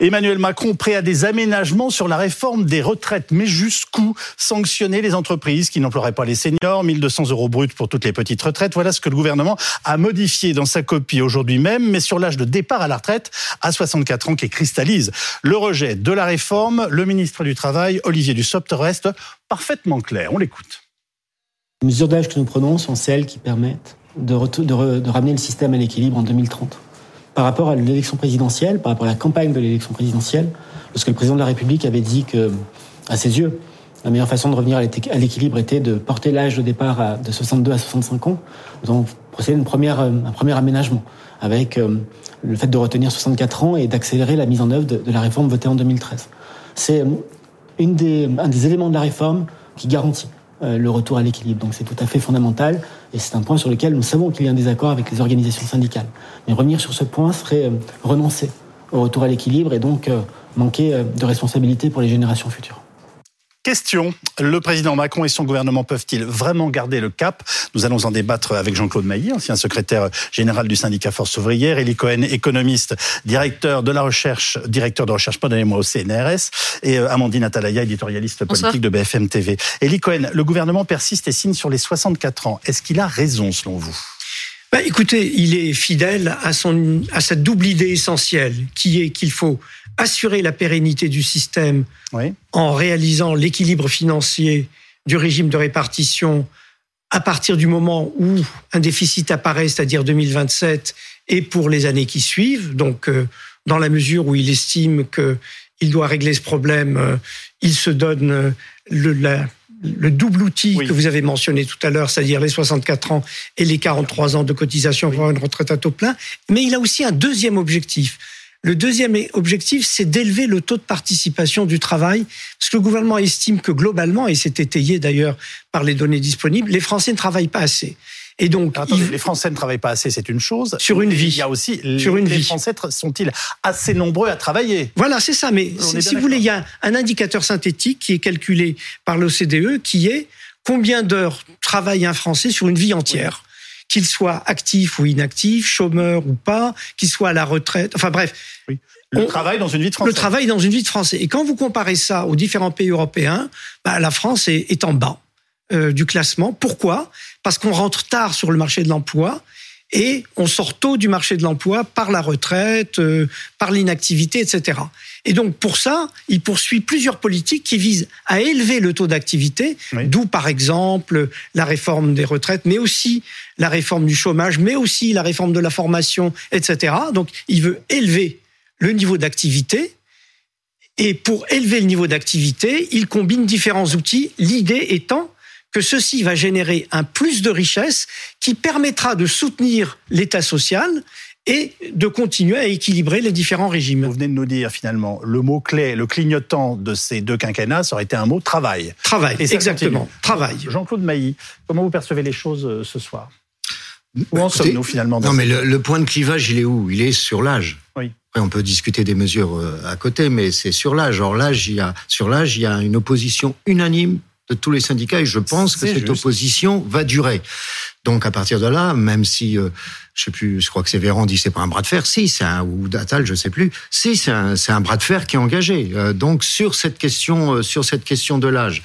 Emmanuel Macron prêt à des aménagements sur la réforme des retraites. Mais jusqu'où sanctionner les entreprises qui n'emploieraient pas les seniors? 1200 euros bruts pour toutes les petites retraites. Voilà ce que le gouvernement a modifié dans sa copie aujourd'hui même, mais sur l'âge de départ à la retraite à 64 ans qui cristallise le rejet de la réforme. Le ministre du Travail, Olivier Dussopt, reste parfaitement clair. On l'écoute. Les mesures d'âge que nous prenons sont celles qui permettent de, de ramener le système à l'équilibre en 2030 par rapport à l'élection présidentielle, par rapport à la campagne de l'élection présidentielle, lorsque le président de la République avait dit que, à ses yeux, la meilleure façon de revenir à l'équilibre était de porter l'âge de départ de 62 à 65 ans. Procédé à une première, un premier aménagement avec euh, le fait de retenir 64 ans et d'accélérer la mise en œuvre de, la réforme votée en 2013. C'est euh, un des éléments de la réforme qui garantit euh, le retour à l'équilibre. Donc c'est tout à fait fondamental et c'est un point sur lequel nous savons qu'il y a un désaccord avec les organisations syndicales. Mais revenir sur ce point serait euh, renoncer au retour à l'équilibre et donc euh, manquer de responsabilité pour les générations futures. Question, le président Macron et son gouvernement peuvent-ils vraiment garder le cap? Nous allons en débattre avec Jean-Claude Mailly, ancien secrétaire général du syndicat Force ouvrière, Elie Cohen, économiste, directeur de la recherche, directeur de recherche, pardonnez-moi, au CNRS, et euh, Amandine Atalaya, éditorialiste politique de BFM TV. Elie Cohen, le gouvernement persiste et signe sur les 64 ans. Est-ce qu'il a raison selon vous? Bah, écoutez, il est fidèle à, son, à sa double idée essentielle, qui est qu'il faut assurer la pérennité du système en réalisant l'équilibre financier du régime de répartition à partir du moment où un déficit apparaît, c'est-à-dire 2027, et pour les années qui suivent. Donc, euh, dans la mesure où il estime qu'il doit régler ce problème, euh, il se donne euh, le, le double outil que vous avez mentionné tout à l'heure, c'est-à-dire les 64 ans et les 43 ans de cotisation pour une retraite à taux plein. Mais il a aussi un deuxième objectif le deuxième objectif, c'est d'élever le taux de participation du travail, parce que le gouvernement estime que globalement, et c'est étayé d'ailleurs par les données disponibles, les Français ne travaillent pas assez. Et donc, les Français ne travaillent pas assez, c'est une chose. Sur une vie. Il y a aussi sur les, une les Français sont-ils assez nombreux à travailler? Voilà, c'est ça. Mais si vous voulez, il y a un indicateur synthétique qui est calculé par l'OCDE, qui est combien d'heures travaille un Français sur une vie entière qu'il soit actif ou inactif, chômeur ou pas, qu'il soit à la retraite. Enfin bref. Le travail dans une vie de Français. Le travail dans une vie de Français. Et quand vous comparez ça aux différents pays européens, bah, la France est, en bas euh, du classement. Pourquoi? Parce qu'on rentre tard sur le marché de l'emploi et on sort tôt du marché de l'emploi par la retraite, euh, par l'inactivité, etc. Et donc pour ça, il poursuit plusieurs politiques qui visent à élever le taux d'activité, d'où par exemple la réforme des retraites, mais aussi la réforme du chômage, mais aussi la réforme de la formation, etc. Donc il veut élever le niveau d'activité. Et pour élever le niveau d'activité, il combine différents outils, l'idée étant que ceci va générer un plus de richesse qui permettra de soutenir l'État social et de continuer à équilibrer les différents régimes. Vous venez de nous dire finalement le mot clé, le clignotant de ces deux quinquennats, ça aurait été un mot travail. Travail, exactement. Travail. Jean-Claude Mailly, comment vous percevez les choses euh, ce soir? Où en sommes-nous finalement Non, mais le, point de clivage, il est où? Il est sur l'âge. Oui. Après, on peut discuter des mesures euh, à côté, mais c'est sur l'âge. Or, l'âge, il y a, sur l'âge, il y a une opposition unanime de tous les syndicats et je pense que cette opposition va durer. Donc à partir de là, même si euh, je sais plus, je crois que c'est Véran dit c'est pas un bras de fer, si c'est un ou Datal, je sais plus, si c'est un, c'est un bras de fer qui est engagé. Euh, donc sur cette question, euh, sur cette question de l'âge.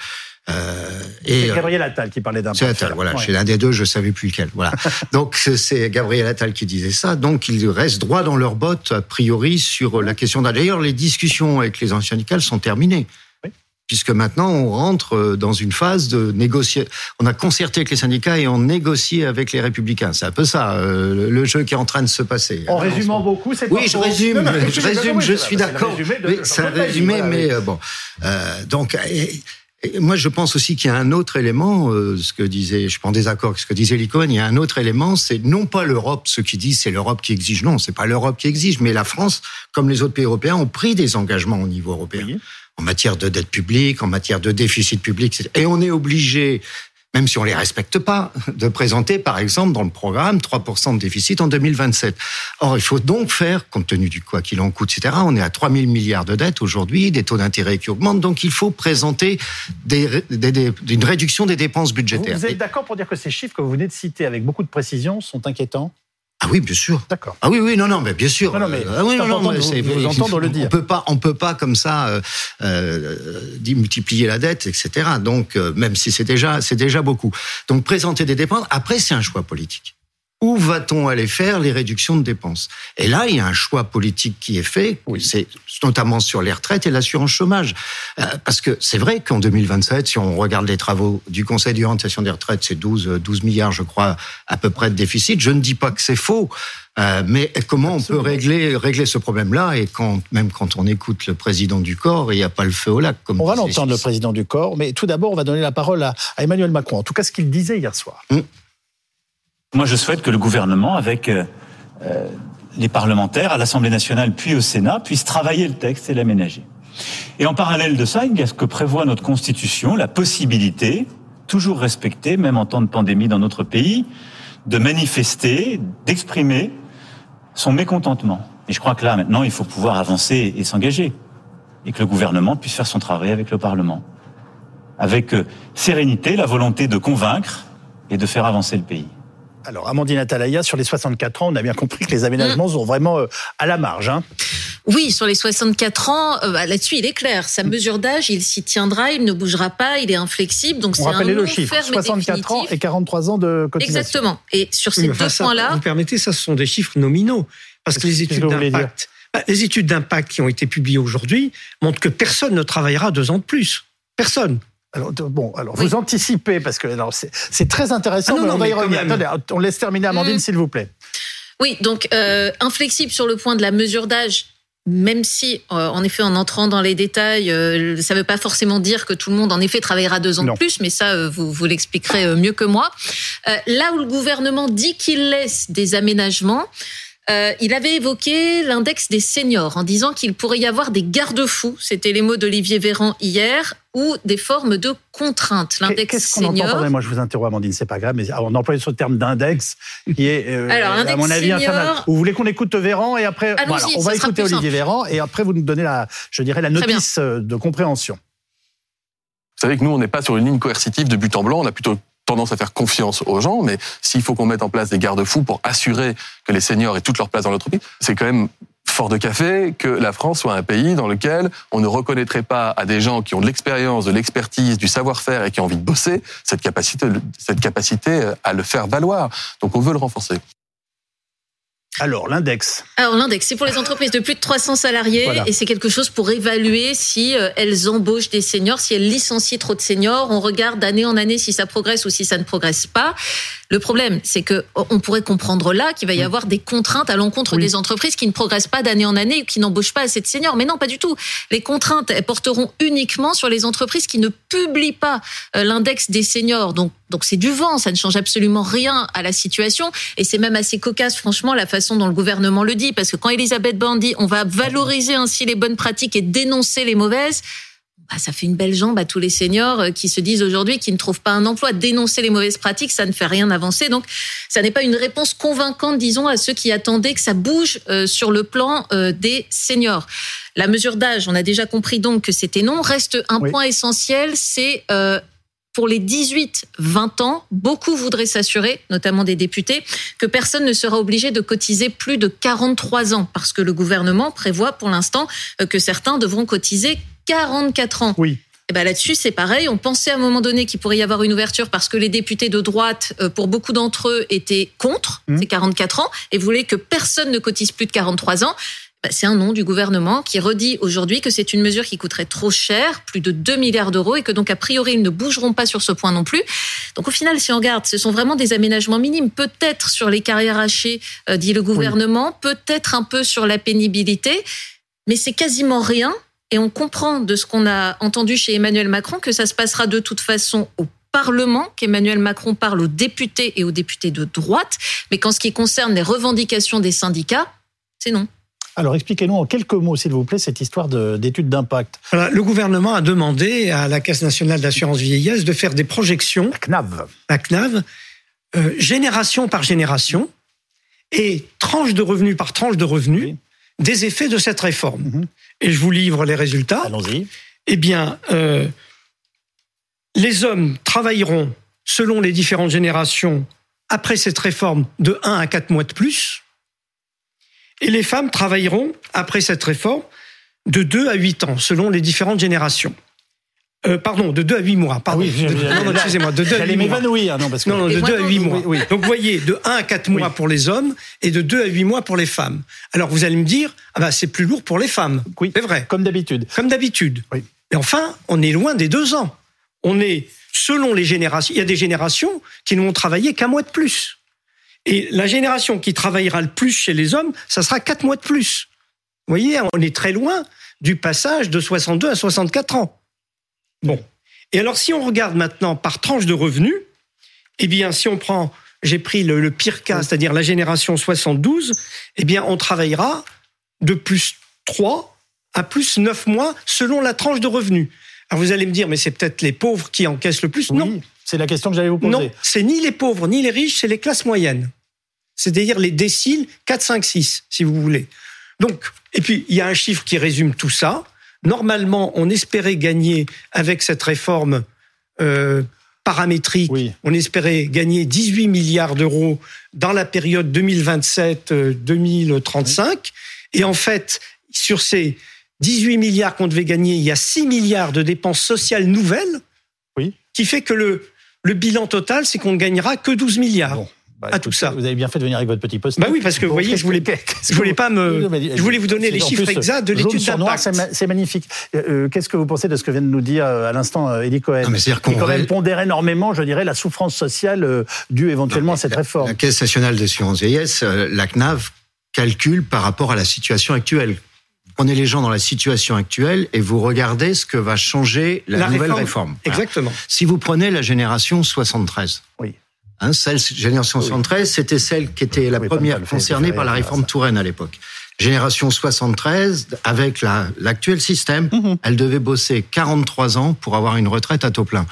Euh, et c'est Gabriel Attal qui parlait d'un. C'est Attal, voilà. Chez l'un des deux, je savais plus lequel. Voilà. donc c'est Gabriel Attal qui disait ça. Donc ils restent droit dans leurs bottes a priori sur la question d'âge. D'ailleurs, les discussions avec les anciens syndicats sont terminées puisque maintenant on rentre euh, dans une phase de négocier. On a concerté avec les syndicats et on négocie avec les républicains. C'est un peu ça, euh, le jeu qui est en train de se passer. En résumant beaucoup, c'est Oui, je résume, je résume, je suis d'accord. C'est un résumé, mais euh, bon. donc, moi, je pense aussi qu'il y a un autre élément, ce que disait, je suis pas en désaccord avec ce que disait Licone, il y a un autre élément, c'est non pas l'Europe, ceux qui disent c'est l'Europe qui exige, non, c'est pas l'Europe qui exige, mais la France, comme les autres pays européens, ont pris des engagements au niveau européen en matière de dette publique, en matière de déficit public. Et on est obligé, même si on les respecte pas, de présenter, par exemple, dans le programme, 3% de déficit en 2027. Or, il faut donc faire, compte tenu du quoi qu'il en coûte, etc., on est à 3 000 milliards de dettes aujourd'hui, des taux d'intérêt qui augmentent, donc il faut présenter des, des, une réduction des dépenses budgétaires. Vous, êtes d'accord pour dire que ces chiffres que vous venez de citer avec beaucoup de précision sont inquiétants? Ah oui, bien sûr. D'accord. Ah oui, oui, non, non, mais bien sûr. Non, mais ah oui, non, non, c'est vous, entendre le dire. On peut pas, on peut pas comme ça euh, euh, multiplier la dette, etc. Donc, euh, même si c'est déjà, c'est déjà beaucoup. Donc, présenter des dépenses. Après, c'est un choix politique où va-t-on aller faire les réductions de dépenses? Et là, il y a un choix politique qui est fait, c'est notamment sur les retraites et l'assurance chômage. Euh, parce que c'est vrai qu'en 2027, si on regarde les travaux du Conseil d'orientation des retraites, c'est 12, 12 milliards, je crois, à peu près de déficit. Je ne dis pas que c'est faux, euh, mais comment on peut régler, régler ce problème-là? Et quand, même quand on écoute le président du corps, il n'y a pas le feu au lac. Comme on va l'entendre, le président du corps, mais tout d'abord, on va donner la parole à, Emmanuel Macron. En tout cas, ce qu'il disait hier soir. Hum. Moi, je souhaite que le gouvernement, avec euh, euh, les parlementaires à l'Assemblée nationale puis au Sénat, puisse travailler le texte et l'aménager. Et en parallèle de ça, il y a ce que prévoit notre Constitution, la possibilité, toujours respectée, même en temps de pandémie dans notre pays, de manifester, d'exprimer son mécontentement. Et je crois que là, maintenant, il faut pouvoir avancer et s'engager. Et que le gouvernement puisse faire son travail avec le Parlement. Avec euh, sérénité, la volonté de convaincre et de faire avancer le pays. Alors, Amandine Atalaya, sur les 64 ans, on a bien compris que les aménagements mm. sont vraiment euh, à la marge. Hein. Oui, sur les 64 ans, euh, bah, là-dessus, il est clair. Sa mm. mesure d'âge, il s'y tiendra, il ne bougera pas, il est inflexible. Donc, c'est un le chiffre 64 ans et 43 ans de cotisation. Exactement. Et sur ces deux points-là. Vous permettez, ça, ce sont des chiffres nominaux. Parce que les études d'impact. Bah, les études d'impact qui ont été publiées aujourd'hui montrent que personne ne travaillera deux ans de plus. Personne. Alors, bon, alors vous anticipez parce que c'est très intéressant, ah mais on va y revenir. Attendez, on laisse terminer Amandine, mm. s'il vous plaît. Oui, donc euh, inflexible sur le point de la mesure d'âge. Même si, euh, en effet, en entrant dans les détails, euh, ça ne veut pas forcément dire que tout le monde, en effet, travaillera deux ans de plus, mais ça, vous, vous l'expliquerez mieux que moi. là où le gouvernement dit qu'il laisse des aménagements, euh, il avait évoqué l'index des seniors en disant qu'il pourrait y avoir des garde-fous, c'était les mots d'Olivier Véran hier, ou des formes de contraintes. L'index Qu'est-ce qu'on entend Moi, je vous interromps, Amandine, c'est pas grave, mais on emploie ce terme d'index qui est, euh, à mon avis, infernal. Vous voulez qu'on écoute Véran et après, voilà, on va écouter Olivier Véran et après vous nous donnez la, je dirais, la notice euh, de compréhension. Vous savez que nous, on n'est pas sur une ligne coercitive de but en blanc, on a plutôt tendance à faire confiance aux gens, mais s'il faut qu'on mette en place des garde-fous pour assurer que les seniors aient toute leur place dans l'entreprise, c'est quand même fort de café que la France soit un pays dans lequel on ne reconnaîtrait pas à des gens qui ont de l'expérience, de l'expertise, du savoir-faire et qui ont envie de bosser cette capacité, cette capacité à le faire valoir. Donc on veut le renforcer. Alors, l'index. Alors, l'index, c'est pour les entreprises de plus de 300 salariés et c'est quelque chose pour évaluer si euh, elles embauchent des seniors, si elles licencient trop de seniors. On regarde d'année en année si ça progresse ou si ça ne progresse pas. Le problème, c'est que on pourrait comprendre là qu'il va y mm. avoir des contraintes à l'encontre des entreprises qui ne progressent pas d'année en année ou qui n'embauchent pas assez de seniors. Mais non, pas du tout. Les contraintes elles porteront uniquement sur les entreprises qui ne publient pas euh, l'index des seniors. Donc, donc c'est du vent. Ça ne change absolument rien à la situation. Et c'est même assez cocasse, franchement, la façon dont le gouvernement le dit, parce que quand Elisabeth Borne dit on va valoriser ainsi les bonnes pratiques et dénoncer les mauvaises bah, ça fait une belle jambe à tous les seniors euh, qui se disent aujourd'hui qu'ils ne trouvent pas un emploi. Dénoncer les mauvaises pratiques, ça ne fait rien avancer. Donc, ça n'est pas une réponse convaincante, disons, à ceux qui attendaient que ça bouge euh, sur le plan euh, des seniors. La mesure d'âge, on a déjà compris donc que c'était non. Reste un point essentiel, c'est pour les 18-20 ans, beaucoup voudraient s'assurer, notamment des députés, que personne ne sera obligé de cotiser plus de 43 ans, parce que le gouvernement prévoit pour l'instant que certains devront cotiser 44 ans. Oui. Et eh ben là-dessus, c'est pareil. On pensait à un moment donné qu'il pourrait y avoir une ouverture parce que les députés de droite, euh, pour beaucoup d'entre eux, étaient contre mmh. ces 44 ans et voulaient que personne ne cotise plus de 43 ans. C'est un nom du gouvernement qui redit aujourd'hui que c'est une mesure qui coûterait trop cher, plus de 2 milliards d'euros, et que donc a priori ils ne bougeront pas sur ce point non plus. Donc au final, si on regarde, ce sont vraiment des aménagements minimes, peut-être sur les carrières hachées, euh, dit le gouvernement, peut-être un peu sur la pénibilité, mais c'est quasiment rien et on comprend de ce qu'on a entendu chez Emmanuel Macron que ça se passera de toute façon au Parlement, qu'Emmanuel Macron parle aux députés et aux députés de droite, mais qu'en ce qui concerne les revendications des syndicats, c'est non. Alors expliquez-nous en quelques mots, s'il vous plaît, cette histoire d'études d'impact. Le gouvernement a demandé à la Caisse nationale d'assurance vieillesse de faire des projections. La CNAV. La CNAV, euh, génération par génération et tranche de revenus par tranche de revenus des effets de cette réforme. Mhm et je vous livre les résultats. Allons-y. Eh bien, euh, les hommes travailleront selon les différentes générations après cette réforme de 1 à 4 mois de plus. Et les femmes travailleront, après cette réforme, de 2 à 8 ans, selon les différentes générations. Euh, pardon, de 2 à 8 mois. Pardon. Ah oui, non, excusez-moi, de 2 à 8 mois. non, parce que... non, non, de 2 à 8 mois. Oui, Donc, vous voyez, de 1 à 4 mois pour les hommes et de 2 à 8 mois pour les femmes. Alors, vous allez me dire, ah bah, c'est plus lourd pour les femmes. Oui, c'est vrai. Comme d'habitude. Comme d'habitude. Oui. Et enfin, on est loin des 2 ans. On est, selon les générations, il y a des générations qui ne vont travailler qu'un mois de plus. Et la génération qui travaillera le plus chez les hommes, ça sera 4 mois de plus. Vous voyez, on est très loin du passage de 62 à 64 ans. Bon. Et alors, si on regarde maintenant par tranche de revenus, eh bien, si on prend, j'ai pris le, pire cas, c'est-à-dire la génération 72, eh bien, on travaillera de plus 3 à plus 9 mois selon la tranche de revenus. Alors, vous allez me dire, mais c'est peut-être les pauvres qui encaissent le plus. non. C'est la question que j'allais vous poser. Non, c'est ni les pauvres, ni les riches, c'est les classes moyennes. C'est-à-dire les déciles 4, 5, 6, si vous voulez. Donc, et puis, il y a un chiffre qui résume tout ça. Normalement, on espérait gagner avec cette réforme euh, paramétrique, on espérait gagner 18 milliards d'euros dans la période 2027-2035. Et en fait, sur ces 18 milliards qu'on devait gagner, il y a 6 milliards de dépenses sociales nouvelles, oui. qui fait que le, le bilan total, c'est qu'on ne gagnera que 12 milliards. Bah, à tout ça. Vous avez bien fait de venir avec votre petit poste. Bah oui, parce que vous voyez, je voulais, je voulais pas me, je voulais vous donner les chiffres exacts de l'étude d'impact. C'est magnifique. Euh, euh, qu'est-ce que vous pensez de ce que vient de nous dire euh, à l'instant Eddie Cohen Qui quand même pondère énormément, je dirais, la souffrance sociale due éventuellement à cette réforme. La Caisse nationale d'assurance vieillesse, la CNAV, calcule par rapport à la situation actuelle prenez les gens dans la situation actuelle et vous regardez ce que va changer la, nouvelle réforme. Exactement. Si vous prenez la génération 73, oui. Hein, celle, génération 73, c'était celle qui était la première concernée par la réforme Touraine à l'époque. Génération 73, avec l'actuel système, mhm. elle devait bosser 43 ans pour avoir une retraite à taux plein.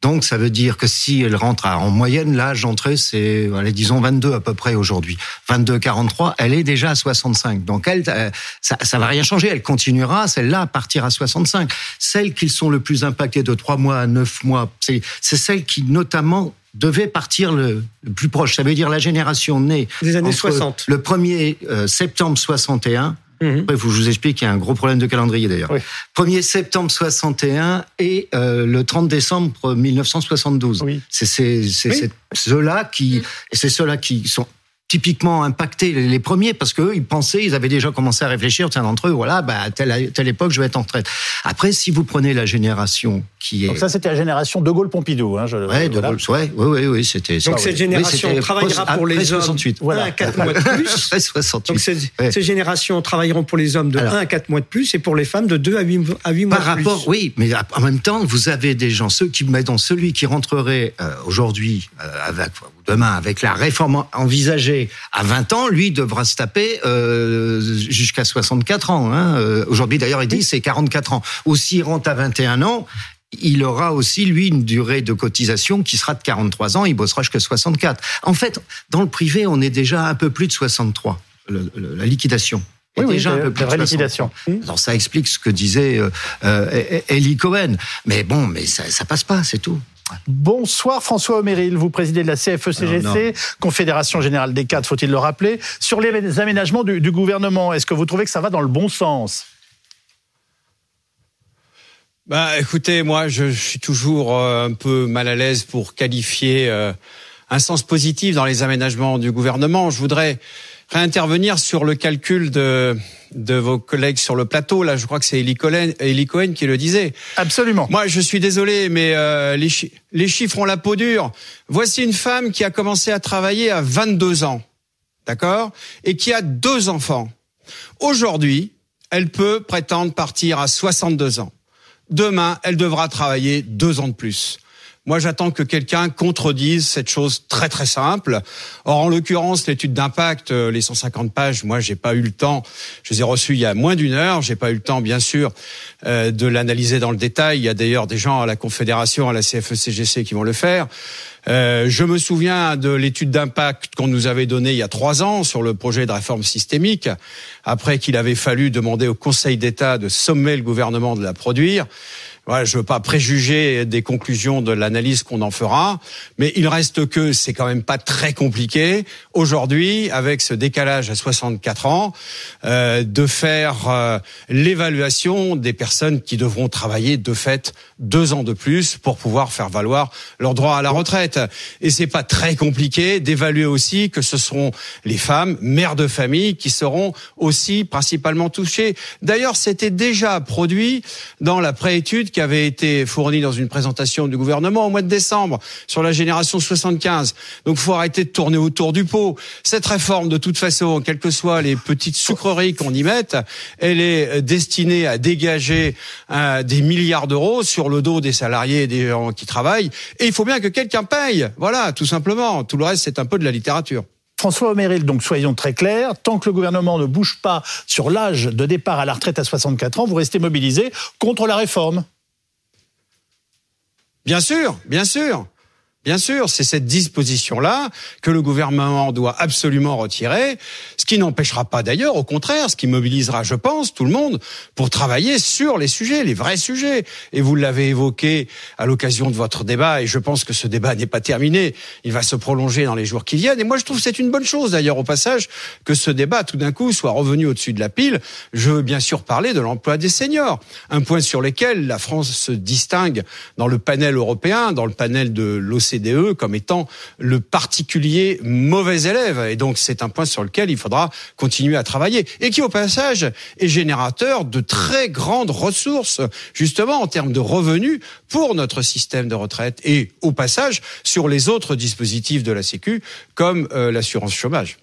Donc ça veut dire que si elle rentre à, en moyenne, l'âge d'entrée, c'est, allez, disons 22 à peu près aujourd'hui. 22, 43, elle est déjà à 65. Donc elle, euh, ça, ça va rien changer. Elle continuera, celle-là, à partir à 65. Celles qui sont le plus impactées de 3 mois à 9 mois, c'est celles qui notamment devait partir le, plus proche. Ça veut dire la génération née des années 60. Le 1er euh, septembre 61. Mmh. Bref, je vous explique qu'il y a un gros problème de calendrier d'ailleurs. 1er septembre 61 et euh, le 30 décembre 1972. Oui. C'est ceux-là qui, c'est ceux-là qui sont typiquement impacté les premiers parce qu'eux, ils pensaient, ils avaient déjà commencé à réfléchir, tiens, d'entre eux, voilà, bah, à telle, telle époque, je vais être en retraite. Après, si vous prenez la génération qui est... Donc ça, c'était la génération de Gaulle-Pompidou. Hein, je... ouais, de Gaulle, ouais, oui, oui, oui, c'était... Donc cette génération travaillera pour les hommes 68. Voilà. 1 à 4 mois de plus. 68. Donc ces, générations travailleront pour les hommes de 1 à 4 mois de plus et pour les femmes de 2 à 8, à 8 mois par de plus. rapport, oui, mais en même temps, vous avez des gens, ceux qui, dans celui qui rentrerait euh, aujourd'hui, euh, avec, demain, avec la réforme envisagée à 20 ans, lui devra se taper euh, jusqu'à 64 ans. Hein. Euh, aujourd'hui, d'ailleurs, il dit c'est 44 ans. Ou s'il rentre à 21 ans, il aura aussi, lui, une durée de cotisation qui sera de 43 ans, il bossera jusqu'à 64. En fait, dans le privé, on est déjà un peu plus de 63, la liquidation. Oui, déjà un peu plus de liquidation. Alors ça explique ce que disait euh, euh Ellie Cohen. Mais bon, mais ça, ça passe pas, c'est tout. Bonsoir François Oméril, vous présidez de la CFE-CGC, Confédération Générale des Cadres, faut-il le rappeler. Sur les aménagements du, gouvernement, est-ce que vous trouvez que ça va dans le bon sens? Bah, écoutez, moi, je, suis toujours euh, un peu mal à l'aise pour qualifier euh, un sens positif dans les aménagements du gouvernement. Je voudrais réintervenir sur le calcul de, de vos collègues sur le plateau. Là, je crois que c'est Eli Cohen, qui le disait. Absolument. Moi, je suis désolé, mais euh, les, les chiffres ont la peau dure. Voici une femme qui a commencé à travailler à 22 ans, d'accord, et qui a deux enfants. Aujourd'hui, elle peut prétendre partir à 62 ans. Demain, elle devra travailler deux ans de plus. Moi, j'attends que quelqu'un contredise cette chose très très simple. Or, en l'occurrence, l'étude d'impact, euh, les 150 pages, moi, j'ai pas eu le temps. Je les ai reçues il y a moins d'une heure. J'ai pas eu le temps, bien sûr, euh, de l'analyser dans le détail. Il y a d'ailleurs des gens à la Confédération, à la CFE-CGC qui vont le faire. Euh, je me souviens de l'étude d'impact qu'on nous avait donnée il y a trois ans sur le projet de réforme systémique, après qu'il avait fallu demander au Conseil d'État de sommer le gouvernement de la produire. Voilà, je veux pas préjuger des conclusions de l'analyse qu'on en fera, mais il reste que c'est quand même pas très compliqué aujourd'hui, avec ce décalage à 64 ans, euh, de faire euh, l'évaluation des personnes qui devront travailler de fait deux ans de plus pour pouvoir faire valoir leur droit à la retraite. Et c'est pas très compliqué d'évaluer aussi que ce seront les femmes, mères de famille, qui seront aussi principalement touchées. D'ailleurs, c'était déjà produit dans la préétude qui avait été fourni dans une présentation du gouvernement au mois de décembre sur la génération 75. Donc, faut arrêter de tourner autour du pot. Cette réforme, de toute façon, quelles que soient les petites sucreries qu'on y mette, elle est destinée à dégager euh, des milliards d'euros sur le dos des salariés et des gens qui travaillent. Et il faut bien que quelqu'un paye. Voilà, tout simplement. Tout le reste, c'est un peu de la littérature. François Omeril, donc soyons très clairs, tant que le gouvernement ne bouge pas sur l'âge de départ à la retraite à 64 ans, vous restez mobilisé contre la réforme. Bien sûr, bien sûr. Bien sûr, c'est cette disposition-là que le gouvernement doit absolument retirer, ce qui n'empêchera pas d'ailleurs, au contraire, ce qui mobilisera, je pense, tout le monde pour travailler sur les sujets, les vrais sujets. Et vous l'avez évoqué à l'occasion de votre débat, et je pense que ce débat n'est pas terminé, il va se prolonger dans les jours qui viennent. Et moi, je trouve que c'est une bonne chose, d'ailleurs, au passage, que ce débat, tout d'un coup, soit revenu au-dessus de la pile. Je veux bien sûr parler de l'emploi des seniors, un point sur lequel la France se distingue dans le panel européen, dans le panel de l'OCDE CDE comme étant le particulier mauvais élève. Et donc, c'est un point sur lequel il faudra continuer à travailler. Et qui, au passage, est générateur de très grandes ressources, justement, en termes de revenus pour notre système de retraite. Et, au passage, sur les autres dispositifs de la Sécu, comme euh, l'assurance chômage.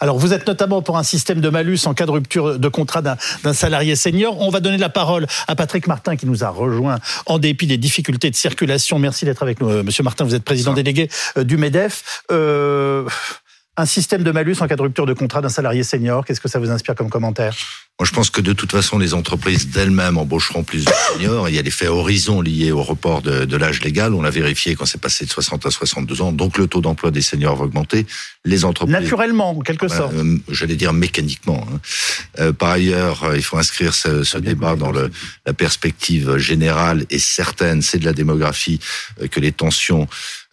Alors, vous êtes notamment pour un système de malus en cas de rupture de contrat d'un salarié senior. On va donner la parole à Patrick Martin qui nous a rejoint en dépit des difficultés de circulation. Merci d'être avec nous, euh, Monsieur Martin. Vous êtes président délégué euh, du MEDEF. Euh, un système de malus en cas de rupture de contrat d'un salarié senior, qu'est-ce que ça vous inspire comme commentaire? Moi, je pense que de toute façon, les entreprises d'elles-mêmes embaucheront plus de seniors. Il y a l'effet horizon lié au report de, de l'âge légal. On l'a vérifié quand c'est passé de 60 à 62 ans. Donc, le taux d'emploi des seniors va augmenter. Les entreprises... Naturellement, en quelque sorte. Euh, J'allais dire mécaniquement. Hein. Euh, par ailleurs, euh, il faut inscrire ce, ce débat dans le, la perspective générale et certaine, c'est de la démographie, que les tensions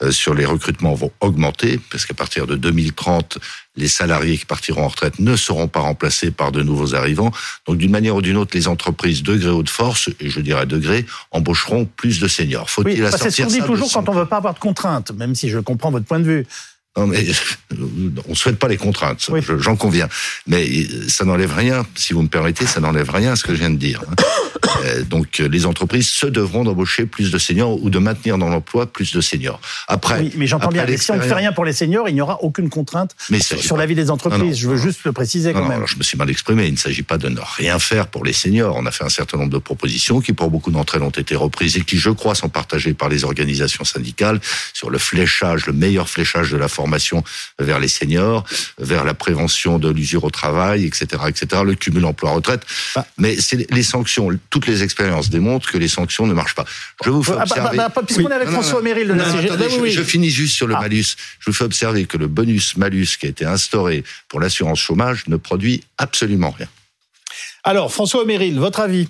sur les recrutements vont augmenter, parce qu'à partir de 2030, les salariés qui partiront en retraite ne seront pas remplacés par de nouveaux arrivants. Donc d'une manière ou d'une autre, les entreprises degré haute force, et je dirais degré, embaucheront plus de seniors. Faut-il oui, C'est ce qu'on dit toujours quand on ne veut pas avoir de contraintes, même si je comprends votre point de vue. Non, mais on souhaite pas les contraintes, j'en conviens. Mais ça n'enlève rien, si vous me permettez, ça n'enlève rien à ce que je viens de dire. Hein. Euh, donc les entreprises se devront d'embaucher plus de seniors ou de maintenir dans l'emploi plus de seniors. Après, oui, mais j'entends bien. si on ne fait rien pour les seniors, il n'y aura aucune contrainte sur la vie des entreprises. je veux juste le préciser quand même. je me suis mal exprimé. Il ne s'agit pas de ne rien faire pour les seniors. On a fait un certain nombre de propositions qui, pour beaucoup d'entre elles, ont été reprises et qui, je crois, sont partagées par les organisations syndicales sur le fléchage, le meilleur fléchage de la formation vers les seniors, vers la prévention de l'usure au travail, etc., etc., le cumul emploi-retraite. Bah. Mais c'est les sanctions. Toutes les expériences démontrent que les sanctions ne marchent pas. Je vous fais observer. Ah, bah, bah, Puisqu'on est avec François Méril de la je, je, finis juste sur le ah. malus. Je vous fais observer que le bonus-malus qui a été instauré pour l'assurance chômage ne produit absolument rien. Alors, François Méril, votre avis?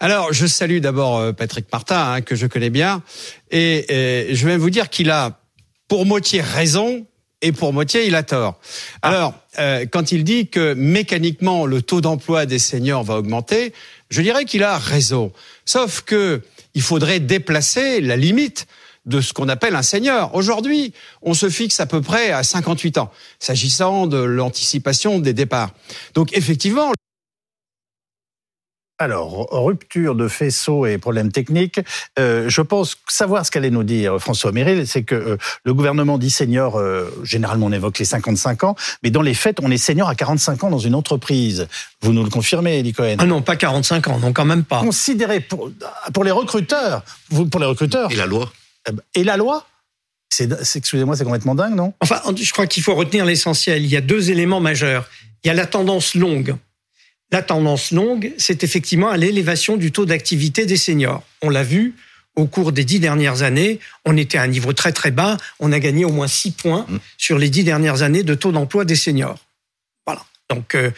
Alors, je salue d'abord euh, Patrick Martin, hein, que je connais bien, et, et je vais vous dire qu'il a pour moitié raison et pour moitié il a tort. Ah. Alors, euh, quand il dit que mécaniquement le taux d'emploi des seniors va augmenter, je dirais qu'il a raison. Sauf que il faudrait déplacer la limite de ce qu'on appelle un senior. Aujourd'hui, on se fixe à peu près à 58 ans, s'agissant de l'anticipation des départs. Donc effectivement, alors, rupture de faisceau et problème technique. Euh, je pense savoir ce qu'allait nous dire François Méril, c'est que euh, le gouvernement dit senior, euh, généralement on évoque les 55 ans, mais dans les faits, on est senior à 45 ans dans une entreprise. Vous nous le confirmez, Elie Cohen Ah non, pas 45 ans, non, quand même pas. Considéré pour, pour les recruteurs, vous, pour les recruteurs. Et la loi Et la loi? C'est, excusez-moi, c'est complètement dingue, non? Enfin, je crois qu'il faut retenir l'essentiel. Il y a deux éléments majeurs. Il y a la tendance longue la tendance longue, c'est effectivement à l'élévation du taux d'activité des seniors. On l'a vu au cours des dix dernières années, on était à un niveau très très bas, on a gagné au moins six points mmh. sur les dix dernières années de taux d'emploi des seniors. Voilà. Donc euh,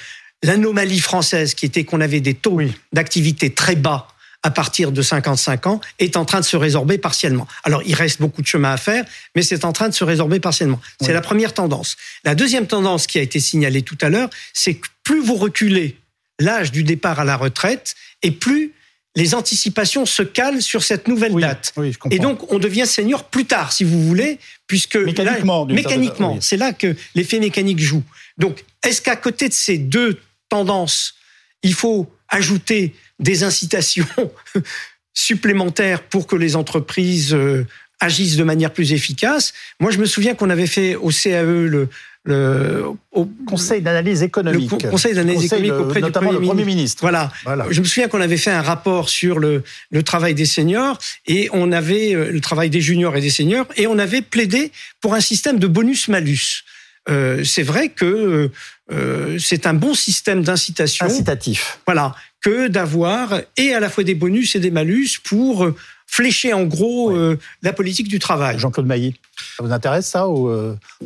l'anomalie française qui était qu'on avait des taux d'activité très bas à partir de 55 ans est en train de se résorber partiellement. Alors, il reste beaucoup de chemin à faire, mais c'est en train de se résorber partiellement. C'est la première tendance. La deuxième tendance qui a été signalée tout à l'heure, c'est que plus vous reculez l'âge du départ à la retraite, et plus les anticipations se calent sur cette nouvelle date. et donc, on devient senior plus tard, si vous voulez, puisque mécaniquement, mécaniquement, c'est là que l'effet mécanique joue. Donc, est-ce qu'à côté de ces deux tendances, il faut ajouter des incitations supplémentaires pour que les entreprises euh, agissent de manière plus efficace? Moi, je me souviens qu'on avait fait au CAE le, le au Conseil d'analyse économique. Le Conseil d'analyse économique auprès du Premier, Premier ministre. Voilà. Je me souviens qu'on avait fait un rapport sur le, le travail des seniors et on avait euh, le travail des juniors et des seniors et on avait plaidé pour un système de bonus-malus. Euh, c'est vrai que euh, c'est un bon système d'incitation. Incitatif. Voilà. Que d'avoir et à la fois des bonus et des malus pour flécher en gros euh, la politique du travail. Jean-Claude Mailly, ça vous intéresse ça ou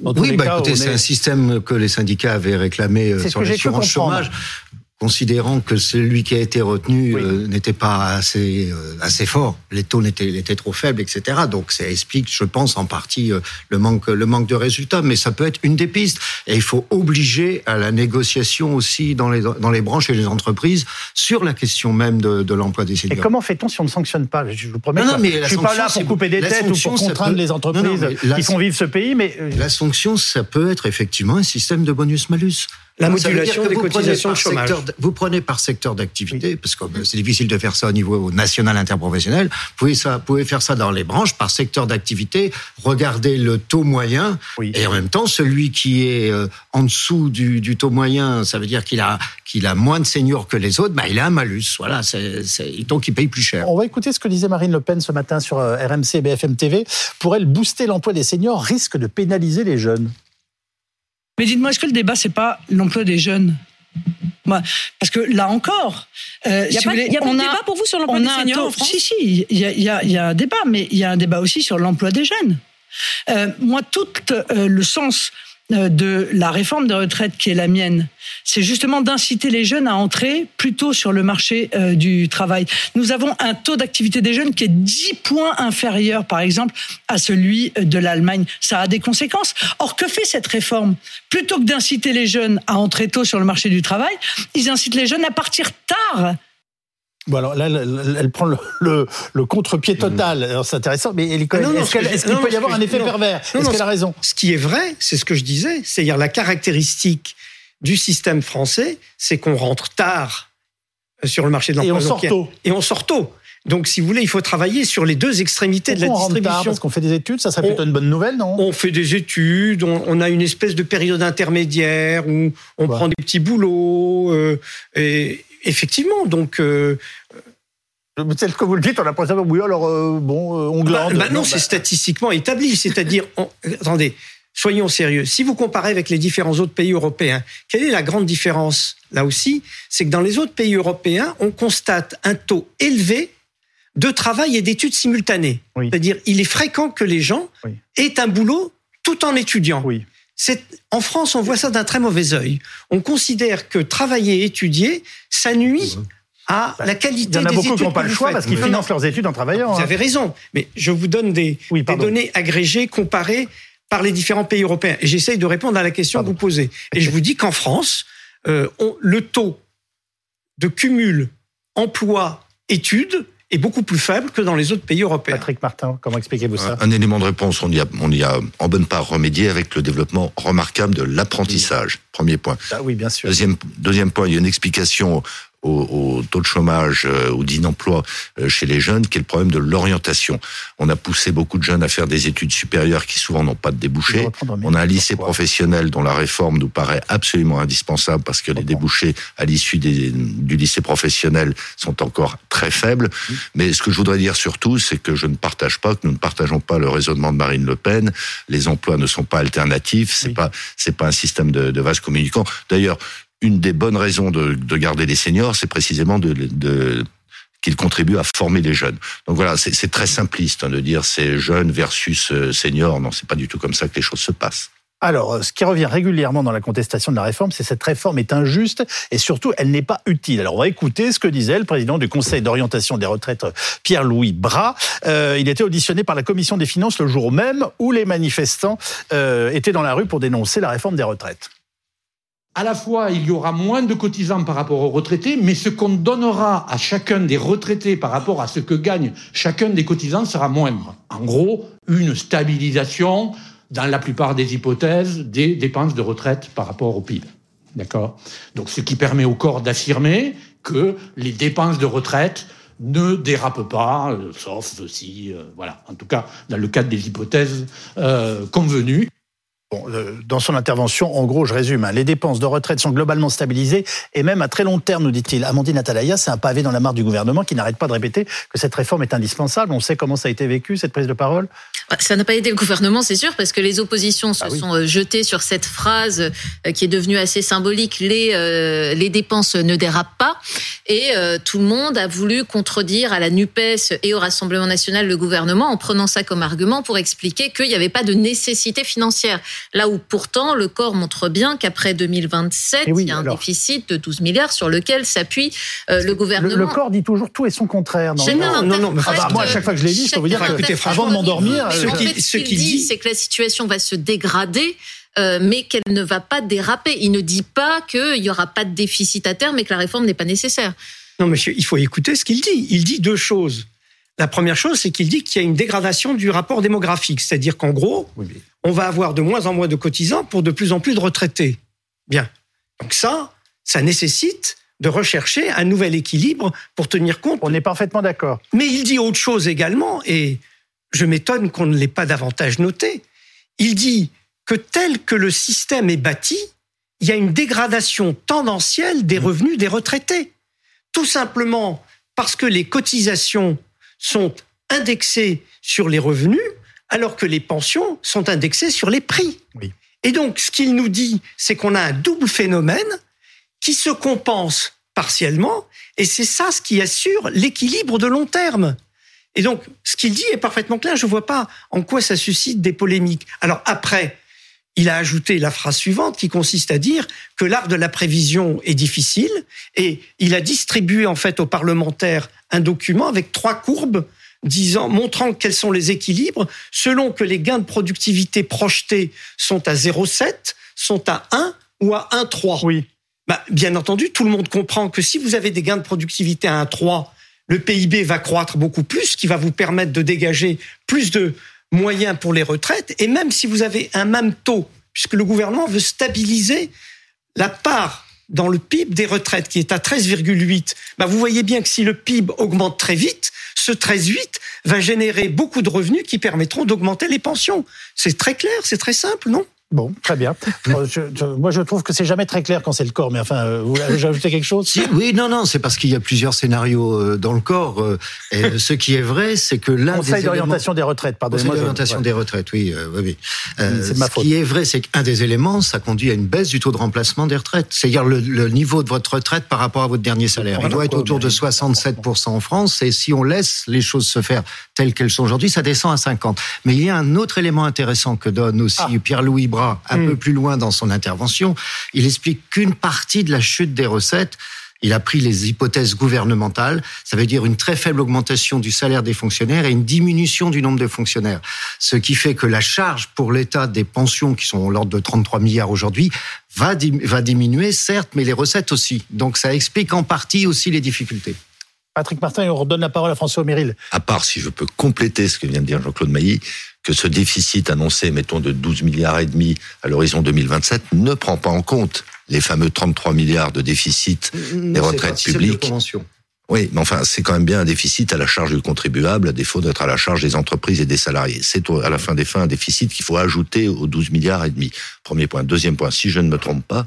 Oui, bah, écoutez, c'est un système que les syndicats avaient réclamé sur l'assurance chômage considérant que celui qui a été retenu euh, n'était pas assez euh, assez fort, les taux étaient, étaient trop faibles, etc. Donc ça explique, je pense, en partie euh, le manque le manque de résultats. Mais ça peut être une des pistes. Et il faut obliger à la négociation aussi dans les dans les branches et les entreprises sur la question même de, de l'emploi des seniors. Et comment fait-on si on ne sanctionne pas? Je vous promets. Non, non, mais je suis pas là pour couper des têtes ou pour contraindre les entreprises qui font vivre ce pays. Mais la sanction, ça peut être effectivement un système de bonus-malus la modulation des cotisations de chômage. Vous prenez par secteur d'activité, parce que c'est difficile de faire ça au niveau national interprofessionnel. Vous pouvez, ça, pouvez faire ça dans les branches par secteur d'activité. Regardez le taux moyen et en même temps celui qui est euh, en dessous du, taux moyen, ça veut dire qu'il a qu'il a moins de seniors que les autres. Bah, il a un malus. Voilà, c'est, donc il paye plus cher. On va écouter ce que disait Marine Le Pen ce matin sur euh, RMC et BFM TV. Pour elle, booster l'emploi des seniors risque de pénaliser les jeunes. Mais dites-moi, est-ce que le débat, c'est pas l'emploi des jeunes? Parce que là encore, euh, il n'y a, pas, de débat pour vous sur l'emploi des seniors en France Si, si, il y, a, un débat, mais il y a un débat aussi sur l'emploi des jeunes. Euh, moi, tout euh, le sens de la réforme des retraites qui est la mienne, c'est justement d'inciter les jeunes à entrer plutôt sur le marché euh, du travail. Nous avons un taux d'activité des jeunes qui est 10 points inférieur, par exemple, à celui de l'Allemagne. Ça a des conséquences. Or, que fait cette réforme? Plutôt que d'inciter les jeunes à entrer tôt sur le marché du travail, ils incitent les jeunes à partir tard Bon alors là, elle, prend le, le, contre-pied total. Alors c'est intéressant, mais est-ce qu'il peut y avoir un effet pervers? Est-ce qu'elle a raison? Ce qui est vrai, c'est ce que je disais, c'est-à-dire la caractéristique du système français, c'est qu'on rentre tard sur le marché de l'emploi. Et on sort tôt. Et on sort tôt. Donc, si vous voulez, il faut travailler sur les deux extrémités de la distribution. Tard? parce qu'on fait des études, ça serait plutôt une bonne nouvelle, non? On fait des études, on, a une espèce de période intermédiaire où on prend des petits boulots. Euh, et, effectivement, donc. Euh, c'est que vous le dites, on a l'impression oui, alors euh, bon, euh, on glande. Bah, non, c'est statistiquement établi. C'est-à-dire, attendez, soyons sérieux. Si vous comparez avec les différents autres pays européens, quelle est la grande différence là aussi? C'est que dans les autres pays européens, on constate un taux élevé de travail et d'études simultanées. C'est-à-dire, il est fréquent que les gens aient un boulot tout en étudiant. Oui. En France, on voit ça d'un très mauvais œil. On considère que travailler et étudier, ça nuit à la qualité des études. Il y en a beaucoup qui n'ont pas le choix parce qu'ils financent leurs études en travaillant. Vous hein. avez raison, mais je vous donne des, données agrégées comparées par les différents pays européens. Et j'essaye de répondre à la question que vous posez. Et je vous dis qu'en France, euh, le taux de cumul emploi-études est beaucoup plus faible que dans les autres pays européens. Patrick Martin, comment expliquez-vous ça un, élément de réponse, on y, a, on y a en bonne part remédié avec le développement remarquable de l'apprentissage. Premier point. Ah oui, bien sûr. Deuxième, deuxième point, il y a une explication au, taux de chômage euh, ou d'inemploi euh, chez les jeunes, qui est le problème de l'orientation. On a poussé beaucoup de jeunes à faire des études supérieures qui souvent n'ont pas de débouchés. On a un lycée professionnel dont la réforme nous paraît absolument indispensable parce que les débouchés à l'issue du lycée professionnel sont encore très faibles. Mais ce que je voudrais dire surtout, c'est que je ne partage pas, que nous ne partageons pas le raisonnement de Marine Le Pen. Les emplois ne sont pas alternatifs. C'est pas, c'est pas un système de, de vase communicant. D'ailleurs, une des bonnes raisons de, garder les seniors, c'est précisément de, qu'ils contribuent à former les jeunes. Donc voilà, c'est très simpliste hein, de dire c'est jeunes versus euh, seniors. Non, c'est pas du tout comme ça que les choses se passent. Alors, euh, ce qui revient régulièrement dans la contestation de la réforme, c'est cette réforme est injuste et surtout, elle n'est pas utile. Alors, on va écouter ce que disait le président du Conseil d'orientation des retraites, Pierre-Louis Bras. Euh, il était auditionné par la Commission des finances le jour même où les manifestants étaient dans la rue pour dénoncer la réforme des retraites à la fois, il y aura moins de cotisants par rapport aux retraités, mais ce qu'on donnera à chacun des retraités par rapport à ce que gagne chacun des cotisants sera moindre. En gros, une stabilisation dans la plupart des hypothèses, des dépenses de retraite par rapport au PIB. D'accord? Donc, ce qui permet au corps d'affirmer que les dépenses de retraite ne dérapent pas, euh, sauf si, euh, voilà, en tout cas, dans le cadre des hypothèses euh, convenues. Euh, dans son intervention, en gros, je résume, hein, les dépenses de retraite sont globalement stabilisées et même à très long terme, nous dit-il. Amandine Atalaya, c'est un pavé dans la mare du gouvernement qui n'arrête pas de répéter que cette réforme est indispensable. On sait comment ça a été vécu, cette prise de parole? Bah, Ça n'a pas aidé le gouvernement, c'est sûr, parce que les oppositions se ah sont euh, jetées sur cette phrase euh, qui est devenue assez symbolique, les, les dépenses ne dérapent pas. Et tout le monde a voulu contredire à la NUPES et au Rassemblement national le gouvernement en prenant ça comme argument pour expliquer qu'il n'y avait pas de nécessité financière. Là où pourtant le corps montre bien qu'après 2027, eh il y a un déficit de 12 milliards sur lequel s'appuie euh, le gouvernement. Le, corps dit toujours tout et son contraire. Non, non, non, non, ah bah, moi, à chaque fois que je l'ai dit, je peux vous dire que avant de m'endormir, ce qu'il dit, c'est que la situation va se dégrader. Euh, mais qu'elle ne va pas déraper. Il ne dit pas qu'il n'y aura pas de déficit à terme et que la réforme n'est pas nécessaire. Non, monsieur, il faut écouter ce qu'il dit. Il dit deux choses. La première chose, c'est qu'il dit qu'il y a une dégradation du rapport démographique, c'est-à-dire qu'en gros, on va avoir de moins en moins de cotisants pour de plus en plus de retraités. Bien. Donc ça, ça nécessite de rechercher un nouvel équilibre pour tenir compte. On est parfaitement d'accord. Mais il dit autre chose également, et je m'étonne qu'on ne l'ait pas davantage noté. Il dit que tel que le système est bâti, il y a une dégradation tendancielle des revenus des retraités. Tout simplement parce que les cotisations sont indexés sur les revenus, alors que les pensions sont indexées sur les prix. Et donc, ce qu'il nous dit, c'est qu'on a un double phénomène qui se compense partiellement, et c'est ça ce qui assure l'équilibre de long terme. Et donc, ce qu'il dit est parfaitement clair. Je ne vois pas en quoi ça suscite des polémiques. Alors après, il a ajouté la phrase suivante qui consiste à dire que l'art de la prévision est difficile et il a distribué en fait aux parlementaires un document avec trois courbes disant, montrant quels sont les équilibres selon que les gains de productivité projetés sont à 0,7, sont à 1 ou à 1,3. Oui. Bah, bien entendu, tout le monde comprend que si vous avez des gains de productivité à 1,3, le PIB va croître beaucoup plus, ce qui va vous permettre de dégager plus de moyens pour les retraites. Et même si vous avez un même taux, puisque le gouvernement veut stabiliser la part dans le PIB des retraites qui est à 13,8, bah vous voyez bien que si le PIB augmente très vite, ce 13,8 va générer beaucoup de revenus qui permettront d'augmenter les pensions. C'est très clair, c'est très simple, non? Bon, très bien. moi, je trouve que c'est jamais très clair quand c'est le corps, mais enfin, euh, vous avez ajouté quelque chose? Oui, non, non, c'est parce qu'il y a plusieurs scénarios euh, dans le corps. Euh, et ce qui est vrai, c'est que l'un Conseil d'orientation des retraites, pardonnez-moi. Conseil d'orientation des retraites, oui, oui, oui. ce qui est vrai, c'est qu'un des éléments, ça conduit à une baisse du taux de remplacement des retraites. C'est-à-dire le, le, niveau de votre retraite par rapport à votre dernier salaire. Il doit être autour de 67% en France, et si on laisse les choses se faire telles qu'elles sont aujourd'hui, ça descend à 50. Mais il y a un autre élément intéressant que donne aussi ah. Pierre-Louis Un hmm. peu plus loin dans son intervention. Il explique qu'une partie de la chute des recettes il a pris les hypothèses gouvernementales, ça veut dire une très faible augmentation du salaire des fonctionnaires et une diminution du nombre de fonctionnaires. Ce qui fait que la charge pour l'État des pensions, qui sont l'ordre de 33 milliards aujourd'hui, va, va diminuer, certes, mais les recettes aussi. Donc ça explique en partie aussi les difficultés. Patrick Martin, on redonne la parole à François Méril. À part, si je peux compléter ce que vient de dire Jean-Claude Mailly, que ce déficit annoncé, mettons, de 12 milliards et demi à l'horizon 2027 ne prend pas en compte les fameux 33 milliards de déficit des retraites publiques. Oui, mais enfin, c'est quand même bien un déficit à la charge du contribuable, à défaut d'être à la charge des entreprises et des salariés. C'est à la fin des fins un déficit qu'il faut ajouter aux 12 milliards et demi. Premier point. Deuxième point, si je ne me trompe pas,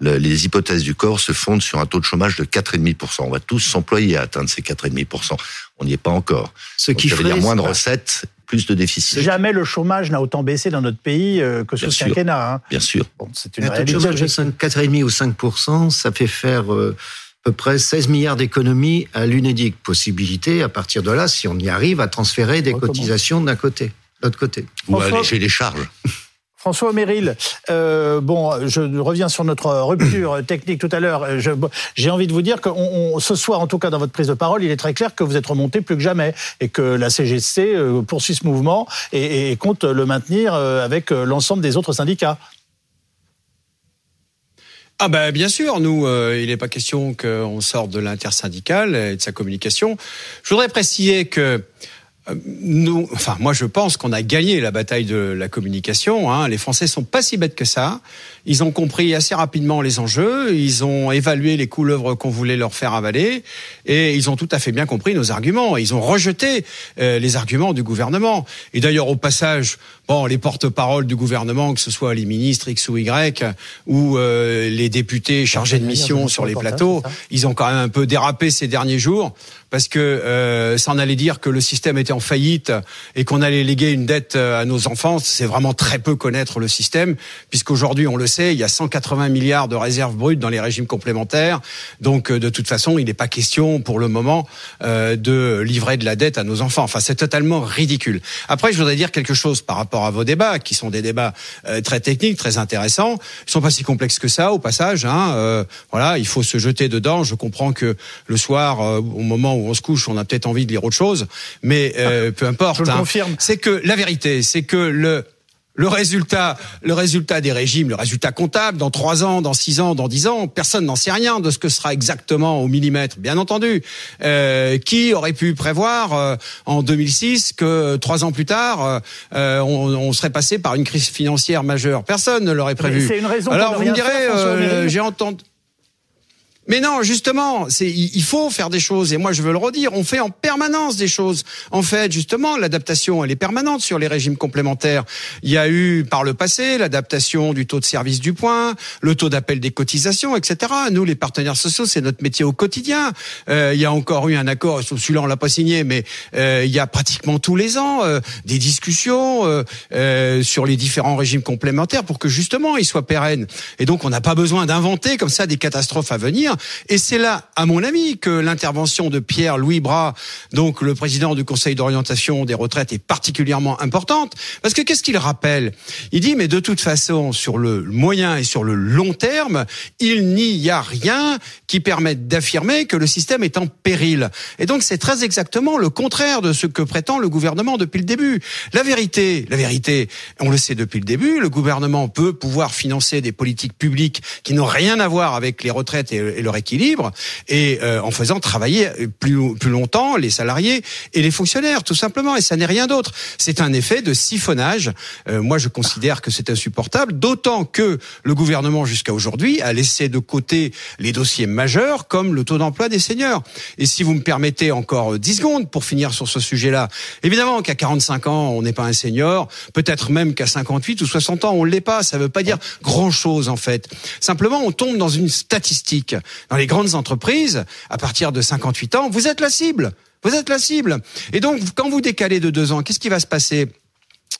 les hypothèses du corps se fondent sur un taux de chômage de 4,5%. On va tous s'employer à atteindre ces 4,5%. On n'y est pas encore. Ce qui veut dire moins de recettes, plus de déficit. Jamais le chômage n'a autant baissé dans notre pays euh, que sous ce quinquennat. Hein. Bien sûr. Bon, c'est une réalité. chômage de 4,5 ou 5%, ça fait faire euh, peu près 16 milliards d'économies à l'UNEDIC. Possibilité, à partir de là, si on y arrive, à transférer des cotisations d'un côté, de l'autre côté. Ou à alléger les charges. François Méril, euh, bon, je reviens sur notre rupture technique tout à l'heure. J'ai envie de vous dire que ce soir, en tout cas dans votre prise de parole, il est très clair que vous êtes remonté plus que jamais et que la CGC euh, poursuit ce mouvement et, compte le maintenir euh, avec l'ensemble des autres syndicats. Ah ben bien sûr, nous, il n'est pas question qu'on sorte de l'intersyndical et de sa communication. Je voudrais préciser que euh, nous, enfin, moi, je pense qu'on a gagné la bataille de la communication. Hein. Les Français sont pas si bêtes que ça. Ils ont compris assez rapidement les enjeux. Ils ont évalué les couleuvres qu'on voulait leur faire avaler, et ils ont tout à fait bien compris nos arguments. Ils ont rejeté euh, les arguments du gouvernement. Et d'ailleurs, au passage, bon, les porte-paroles du gouvernement, que ce soit les ministres X ou Y, ou euh, les députés chargés de mission sur les plateaux, ils ont quand même un peu dérapé ces derniers jours parce que euh, ça en allait dire que le système était en faillite et qu'on allait léguer une dette euh, à nos enfants. C'est vraiment très peu connaître le système, puisqu'aujourd'hui, on le sait, il y a 180 milliards de réserves brutes dans les régimes complémentaires. Donc, de toute façon, il n'est pas question pour le moment de livrer de la dette à nos enfants. Enfin, c'est totalement ridicule. Après, je voudrais dire quelque chose par rapport à vos débats, qui sont des débats euh, très techniques, très intéressants. Ils sont pas si complexes que ça, au passage. Hein. Euh, voilà, il faut se jeter dedans. Je comprends que le soir, euh, au moment où on se couche, on a peut-être envie de lire autre chose, mais peu importe. Je hein. C'est que la vérité, c'est que le le résultat, le résultat des régimes, le résultat comptable, dans trois ans, dans six ans, dans dix ans, personne n'en sait rien de ce que sera exactement au millimètre, bien entendu. Euh, qui aurait pu prévoir euh, en 2006 que trois ans plus tard, euh, on, on, serait passé par une crise financière majeure? Personne ne l'aurait prévu. C'est une raison. Alors vous me direz, j'ai entendu. Mais non, justement, c'est il faut faire des choses et moi je veux le redire, on fait en permanence des choses. En fait, justement, l'adaptation elle est permanente sur les régimes complémentaires. Il y a eu par le passé l'adaptation du taux de service du point, le taux d'appel des cotisations, etc. Nous, les partenaires sociaux, c'est notre métier au quotidien. Euh, il y a encore eu un accord, celui-là on l'a pas signé, mais euh, il y a pratiquement tous les ans euh, des discussions euh, euh, sur les différents régimes complémentaires pour que justement ils soient pérennes. Et donc on n'a pas besoin d'inventer comme ça des catastrophes à venir et c'est là, à mon avis, que l'intervention de Pierre-Louis Bras, donc le président du Conseil d'orientation des retraites, est particulièrement importante. Parce que qu'est-ce qu'il rappelle? Il dit, mais de toute façon, sur le moyen et sur le long terme, il n'y a rien qui permette d'affirmer que le système est en péril. Et donc c'est très exactement le contraire de ce que prétend le gouvernement depuis le début. La vérité, la vérité, on le sait depuis le début, le gouvernement peut pouvoir financer des politiques publiques qui n'ont rien à voir avec les retraites et leur équilibre et euh, en faisant travailler plus, plus longtemps les salariés et les fonctionnaires, tout simplement. Et ça n'est rien d'autre. C'est un effet de siphonnage. Euh, moi, je considère que c'est insupportable, d'autant que le gouvernement, jusqu'à aujourd'hui, a laissé de côté les dossiers majeurs comme le taux d'emploi des seniors. Et si vous me permettez encore 10 secondes pour finir sur ce sujet-là, évidemment qu'à 45 ans, on n'est pas un senior, peut-être même qu'à 58 ou 60 ans, on ne l'est pas. Ça ne veut pas dire grand-chose, en fait. Simplement, on tombe dans une statistique dans les grandes entreprises, à partir de 58 ans, vous êtes la cible. Vous êtes la cible. Et donc, quand vous décalez de deux ans, qu'est-ce qui va se passer?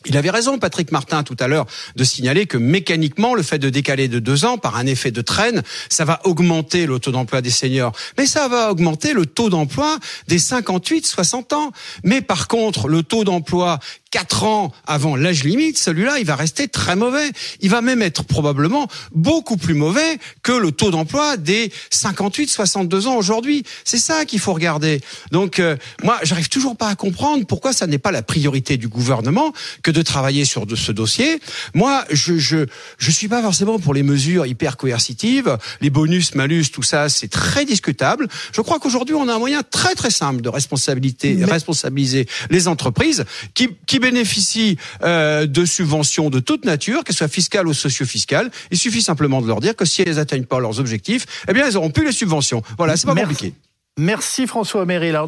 Il avait raison, Patrick Martin, tout à l'heure, de signaler que mécaniquement, le fait de décaler de deux ans par un effet de traîne, ça va augmenter le taux d'emploi des seniors. Mais ça va augmenter le taux d'emploi des 58-60 ans. Mais par contre, le taux d'emploi 4 ans avant l'âge limite, celui-là, il va rester très mauvais. Il va même être probablement beaucoup plus mauvais que le taux d'emploi des 58-62 ans aujourd'hui. C'est ça qu'il faut regarder. Donc, euh, moi, j'arrive toujours pas à comprendre pourquoi ça n'est pas la priorité du gouvernement que de travailler sur de ce dossier. Moi, je, je, je suis pas forcément pour les mesures hyper coercitives, les bonus, malus, tout ça, c'est très discutable. Je crois qu'aujourd'hui, on a un moyen très très simple de responsabilité, responsabiliser les entreprises qui, qui bénéficient euh, de subventions de toute nature, qu'elles soient fiscales ou socio-fiscales. Il suffit simplement de leur dire que si elles n'atteignent pas leurs objectifs, eh bien, elles auront plus les subventions. Voilà, c'est pas compliqué. Merci François Méril.